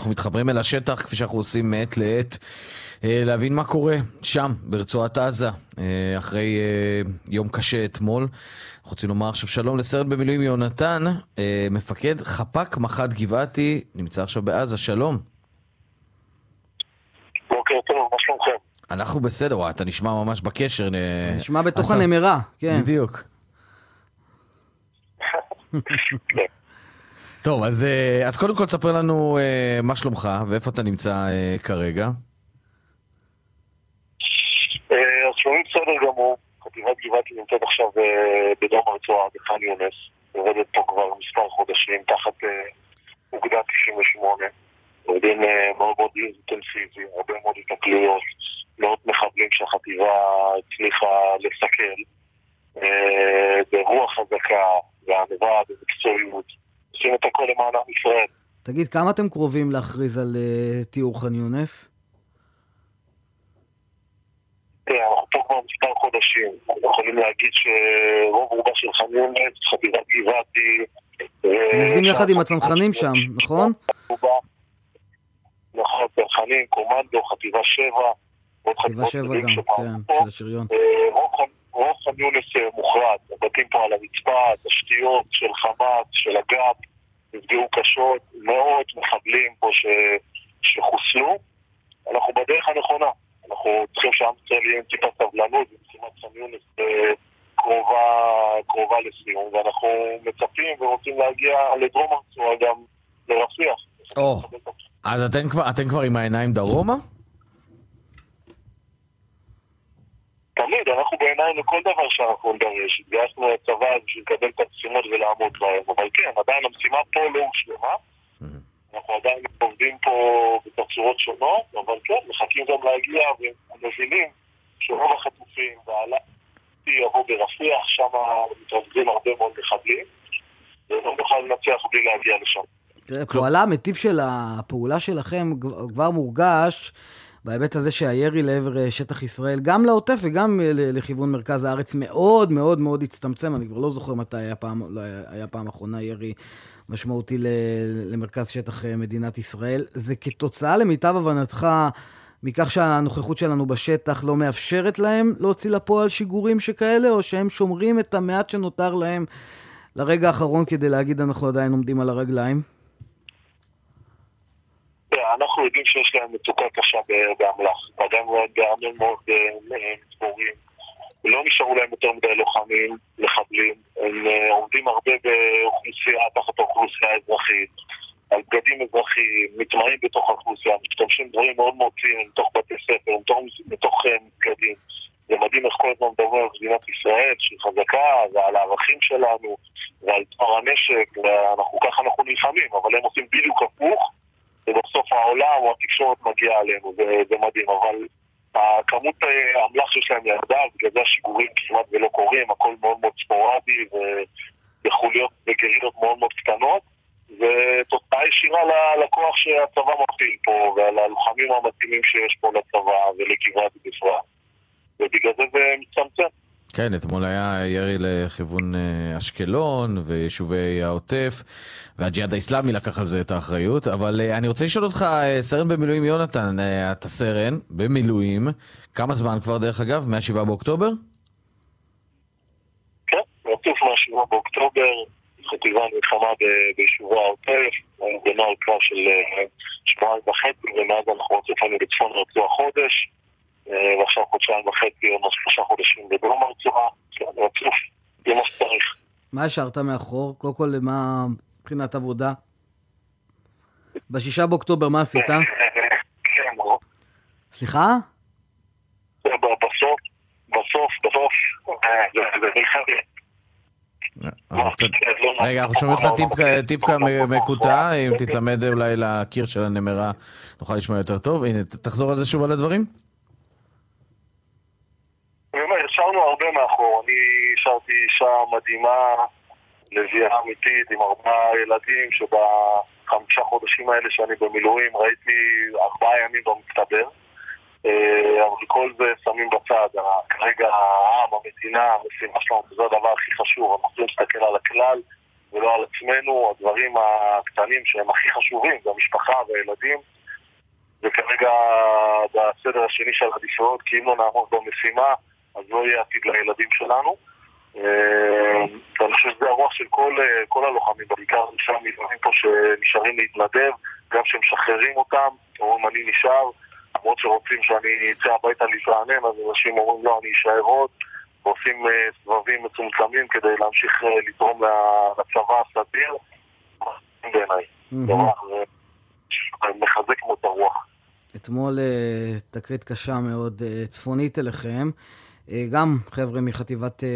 אנחנו מתחברים אל השטח, כפי שאנחנו עושים מעת לעת, אה, להבין מה קורה שם, ברצועת עזה, אה, אחרי יום קשה אתמול. אנחנו רוצים לומר עכשיו שלום לסרט במילואים יונתן, מפקד חפ"ק מח"ט גבעתי, נמצא עכשיו בעזה, שלום. בוקר טוב, מה שלומכם? אנחנו בסדר, וואי, אתה נשמע ממש בקשר. נשמע בתוך הנמרה, כן. בדיוק. טוב, אז, אה, אז קודם כל תספר לנו uh, מה שלומך ואיפה אתה נמצא uh, כרגע. אז בסדר גמור, חטיבת גבעתי נמצאת עכשיו בדרום הרצועה, בח'אן יונס, עובדת פה כבר מספר חודשים תחת אוגדה 98. עובדים מאוד מאוד אינטנסיבי, הרבה מאוד התנכלויות, מאות מחבלים שהחטיבה הצליחה לסכל, ברוח חזקה, בענווה, במקצועיות. עושים את הכל למען עם ישראל. תגיד, כמה אתם קרובים להכריז על uh, תיאור ח'אן יונס? כן, אנחנו פה כבר מספר חודשים. אנחנו יכולים להגיד שרוב רובה של ח'אן יונס, חטיבת גבעתי... אתם עובדים יחד עם הצנחנים שם, נכון? נכון, צנחנים, קומנדו, חטיבה 7, חטיבה 7 גם, כן, של השריון. אה, רוב ח'אן יונס אה, מוחרט, הבתים פה על הרצפה, תשתיות של חמאס, של אג"פ, נפגעו קשות, מאות מחבלים פה ש... שחוסלו. אנחנו בדרך הנכונה. אנחנו צריכים שעם ישראל יהיה עם טיפה סבלנות, ומשימת ח'אן יונס אה, קרובה, קרובה לסיום, ואנחנו מצפים ורוצים להגיע לדרום הרצועה גם לרפיח. או, אז אתם כבר, אתם כבר עם העיניים דרומה? תמיד, בעיניים לכל דבר שאנחנו נדרש. התגייסנו לצבא בשביל לקבל את המשימות ולעמוד בהם. אבל כן, עדיין המשימה פה לא הושלמה. אנחנו עדיין עובדים פה בתצורות שונות, אבל כן, מחכים גם להגיע ומבינים שרוב החטופים והעלה יבוא ברפיח, שם מתרכזים הרבה מאוד מחבלים, ולא נוכל לנצח בלי להגיע לשם. תראה, פועלה המטיב של הפעולה שלכם כבר מורגש. בהיבט הזה שהירי לעבר אה, שטח ישראל, גם לעוטף וגם אה, לכיוון מרכז הארץ, מאוד מאוד מאוד הצטמצם. אני כבר לא זוכר מתי היה פעם, לא היה פעם אחרונה ירי משמעותי למרכז שטח אה, מדינת ישראל. זה כתוצאה, למיטב הבנתך, מכך שהנוכחות שלנו בשטח לא מאפשרת להם להוציא לפועל שיגורים שכאלה, או שהם שומרים את המעט שנותר להם לרגע האחרון כדי להגיד אנחנו עדיין עומדים על הרגליים? אנחנו יודעים שיש להם מצוקה קשה באמל"ח, פגענו בהמון מאוד מצבורים. לא נשארו להם יותר מדי לוחמים, מחבלים, הם אה, עומדים הרבה באוכלוסייה, תחת האוכלוסייה האזרחית, על בגדים אזרחיים, מתמרים בתוך האוכלוסייה, משתמשים דברים מאוד מאוד ציניים מתוך בתי ספר, מתוך, אה, מסגדים. זה מדהים איך כל הזמן מדברים על מדינת ישראל, שהיא חזקה, ועל הערכים שלנו, ועל טוהר הנשק, וככה אנחנו נלחמים, אבל הם עושים בדיוק הפוך. התקשורת מגיעה עלינו, זה מדהים, אבל הכמות האמל"ח שיש להם ירדה, בגלל זה השיגורים כמעט ולא קורים, הכל מאוד מאוד ספורדי ובחוליות וגרילות מאוד מאוד קטנות, ותוצאה ישירה ללקוח שהצבא מפעיל פה, וללוחמים המתאימים שיש פה לצבא ולגבעת בפרט. ובגלל זה זה מצטמצם. כן, אתמול היה ירי לכיוון אה, אשקלון ויישובי העוטף, והג'יהאד האיסלאמי לקח על זה את האחריות, אבל אה, אני רוצה לשאול אותך, אה, סרן במילואים יונתן, אתה סרן במילואים, כמה זמן כבר דרך אגב? מ-7 באוקטובר? כן, רצוף מה-7 באוקטובר, חטיבה נלחמה ביישובי העוטף, בנוהל קרב של שבועיים וחצי, ומאז אנחנו רצופנו לצפון רצוע חודש. אה, ועכשיו חודשיים וחצי, עוד שלושה חודשים בדרום הרצועה, כן, רצוף, זה מה שצריך. מה השארת מאחור? קודם כל, מה מבחינת עבודה? בשישה באוקטובר, מה עשית? כן, כן סליחה? בסוף, בסוף, בסוף, אה, זה. רגע, אנחנו שומעים אותך טיפקה מקוטע, אם תצמד אולי לקיר של הנמרה נוכל לשמוע יותר טוב. הנה, תחזור על זה שוב על הדברים. אני אומר, השארנו הרבה מאחור. אני השארתי אישה מדהימה, לביאה אמיתית עם ארבעה ילדים, שבחמישה חודשים האלה שאני במילואים ראיתי ארבעה ימים במצטבר. אה, אבל כל זה שמים בצד. כרגע העם, המדינה, המשימה שלנו, זה הדבר הכי חשוב. אנחנו צריכים להסתכל על הכלל, ולא על עצמנו, הדברים הקטנים שהם הכי חשובים, זה המשפחה והילדים, וכרגע בסדר השני של העדיפויות, כי אם לא נעמוד במשימה, אז לא יהיה עתיד לילדים שלנו. אה, ואני חושב שזה הרוח של כל, אה, כל הלוחמים, בעיקר אנשי המילואים פה שנשארים להתנדב, גם כשמשחררים אותם, אומרים אני נשאר, למרות שרוצים שאני אצא הביתה להתרענן, אז אנשים אומרים לא, אני אשאר עוד, ועושים אה, סבבים מצומצמים כדי להמשיך לתרום לצבא הסדיר, בעיניי. דבר מחזק מאוד את הרוח. אתמול תקרית קשה מאוד צפונית אליכם. אה, גם חבר'ה מחטיבת אה,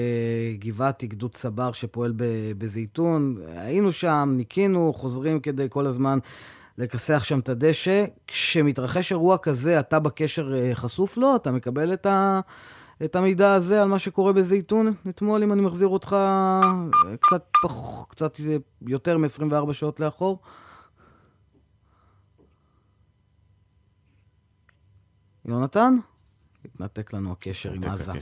גבעתי, גדוד צבר שפועל בזייתון. היינו שם, ניקינו, חוזרים כדי כל הזמן לכסח שם את הדשא. כשמתרחש אירוע כזה, אתה בקשר אה, חשוף לו? אתה מקבל את, ה... את המידע הזה על מה שקורה בזייתון אתמול, אם אני מחזיר אותך קצת, פח... קצת יותר מ-24 שעות לאחור? יונתן? התנתק לנו הקשר עם עזה.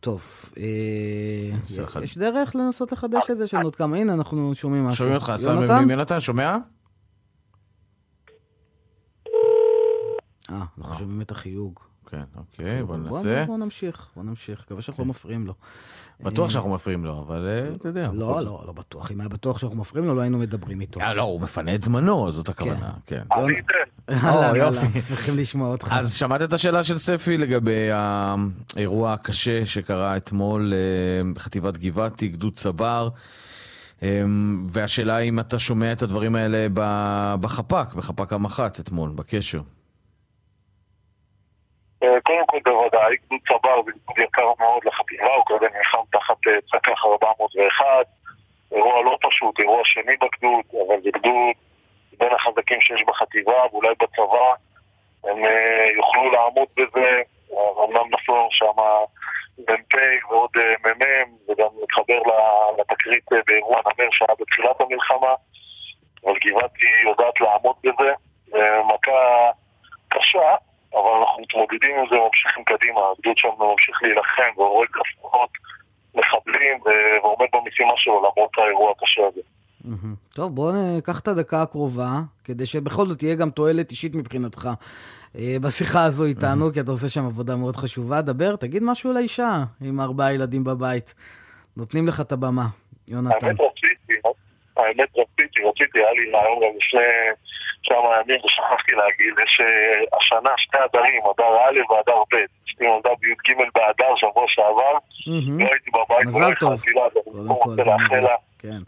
טוב, אה, יש דרך לנסות לחדש את זה? יש לנו עוד כמה, הנה אנחנו שומעים משהו. שומעים אותך, יונתן? יונתן, שומע? אה, אנחנו שומעים את החיוג. כן, אוקיי, בוא ננסה. בוא נמשיך, בוא נמשיך. מקווה שאנחנו לא מפריעים לו. בטוח שאנחנו מפריעים לו, אבל אה, אתה יודע. לא, לא, לא בטוח. אם היה בטוח שאנחנו מפריעים לו, לא היינו מדברים איתו. אה, לא, הוא מפנה את זמנו, זאת הכוונה, כן. אהלן, יופי. שמחים לשמוע אותך. אז שמעת את השאלה של ספי לגבי האירוע הקשה שקרה אתמול אה, בחטיבת גבעתי, גדוד צבר. והשאלה אם אתה שומע את הדברים האלה בחפ"ק, בחפ"ק המח"ט אתמול, בקשר. אה, קודם כל בוודאי, גדוד צבר זה גדוד יקר מאוד לחטיבה, הוא כרגע נלחם תחת אה, צק"ח 401, אירוע לא פשוט, אירוע שני בגדוד, אבל זה גדוד בין החזקים שיש בחטיבה ואולי בצבא, הם אה, יוכלו לעמוד בזה, אמנם נפלו שם מ"פ ועוד מ"מ, וגם מתחבר לתקרית באירוע נמר שהיה בתחילת המלחמה, אבל גבעתי יודעת לעמוד בזה, מכה קשה, אבל אנחנו מתמודדים עם זה וממשיכים קדימה. הגדוד שם ממשיך להילחם והורג לפחות מחבלים ועומד במשימה שלו למרות האירוע הקשה הזה. טוב, בואו ניקח את הדקה הקרובה, כדי שבכל זאת תהיה גם תועלת אישית מבחינתך אה, בשיחה הזו איתנו, כי אתה עושה שם עבודה מאוד חשובה. דבר, תגיד משהו לאישה עם ארבעה ילדים בבית. נותנים לך את הבמה, יונתן. האמת רציתי, האמת רציתי, רציתי, היה לי רעיון גם לפני כמה ימים, ושכחתי להגיד, יש אה, השנה שתי אדרים, אדר א' ואדר ב'. אשתי נולדה בי"ג באדר שבוע שעבר, לא הייתי בבית, מזל טוב. קודם כל, זה מזל כן.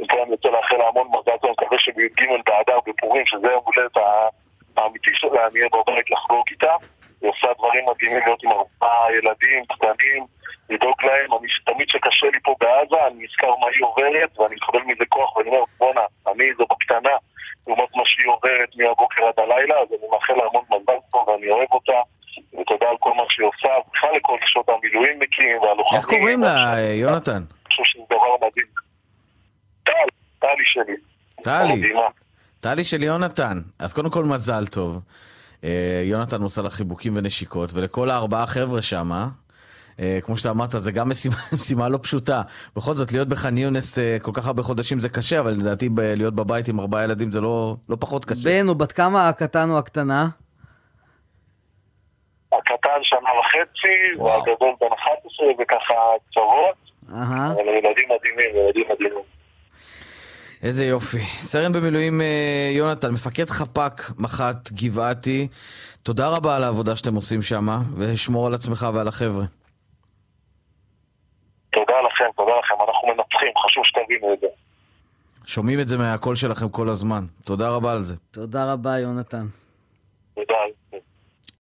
אני רוצה לאחל לה המון מזל טוב, מקווה שבי"ג באדר בפורים, שזה יום הולדת האמיתי שלה, אני אהיה בבית לחגוג איתה. היא עושה דברים מדהימים להיות עם ארבעה ילדים קטנים. לדאוג להם. אני, תמיד כשקשה לי פה בעזה, אני נזכר מה היא עוברת, ואני מקבל מזה כוח, ואני אומר, בואנה, אני זה בקטנה, לעומת מה שהיא עוברת מהבוקר עד הלילה, אז אני מאחל לה המון מזל פה, ואני אוהב אותה. ותודה על כל מה שהיא עושה, בכלל לכל נשות המילואימניקים והלוחמים. איך קוראים לה, יונתן? אני חושב שזה דבר מדהים. שלי. טלי. טלי של יונתן. אז קודם כל מזל טוב. אה, יונתן עושה לה חיבוקים ונשיקות, ולכל הארבעה חבר'ה שמה, אה, כמו שאתה אמרת, זה גם משימה, משימה לא פשוטה. בכל זאת, להיות בח'אן יונס אה, כל כך הרבה חודשים זה קשה, אבל לדעתי להיות בבית עם ארבעה ילדים זה לא, לא פחות קשה. בן, הוא בת כמה הקטן או הקטנה? הקטן שנה וחצי, והגדול בן 11 וככה קצוות. אבל ילדים מדהימים, ילדים מדהימים. איזה יופי. סרן במילואים אה, יונתן, מפקד חפ"ק מח"ט גבעתי, תודה רבה על העבודה שאתם עושים שם, ושמור על עצמך ועל החבר'ה. תודה לכם, תודה לכם, אנחנו מנצחים, חשוב שתבינו את זה. שומעים את זה מהקול שלכם כל הזמן. תודה רבה על זה. תודה רבה, יונתן. תודה.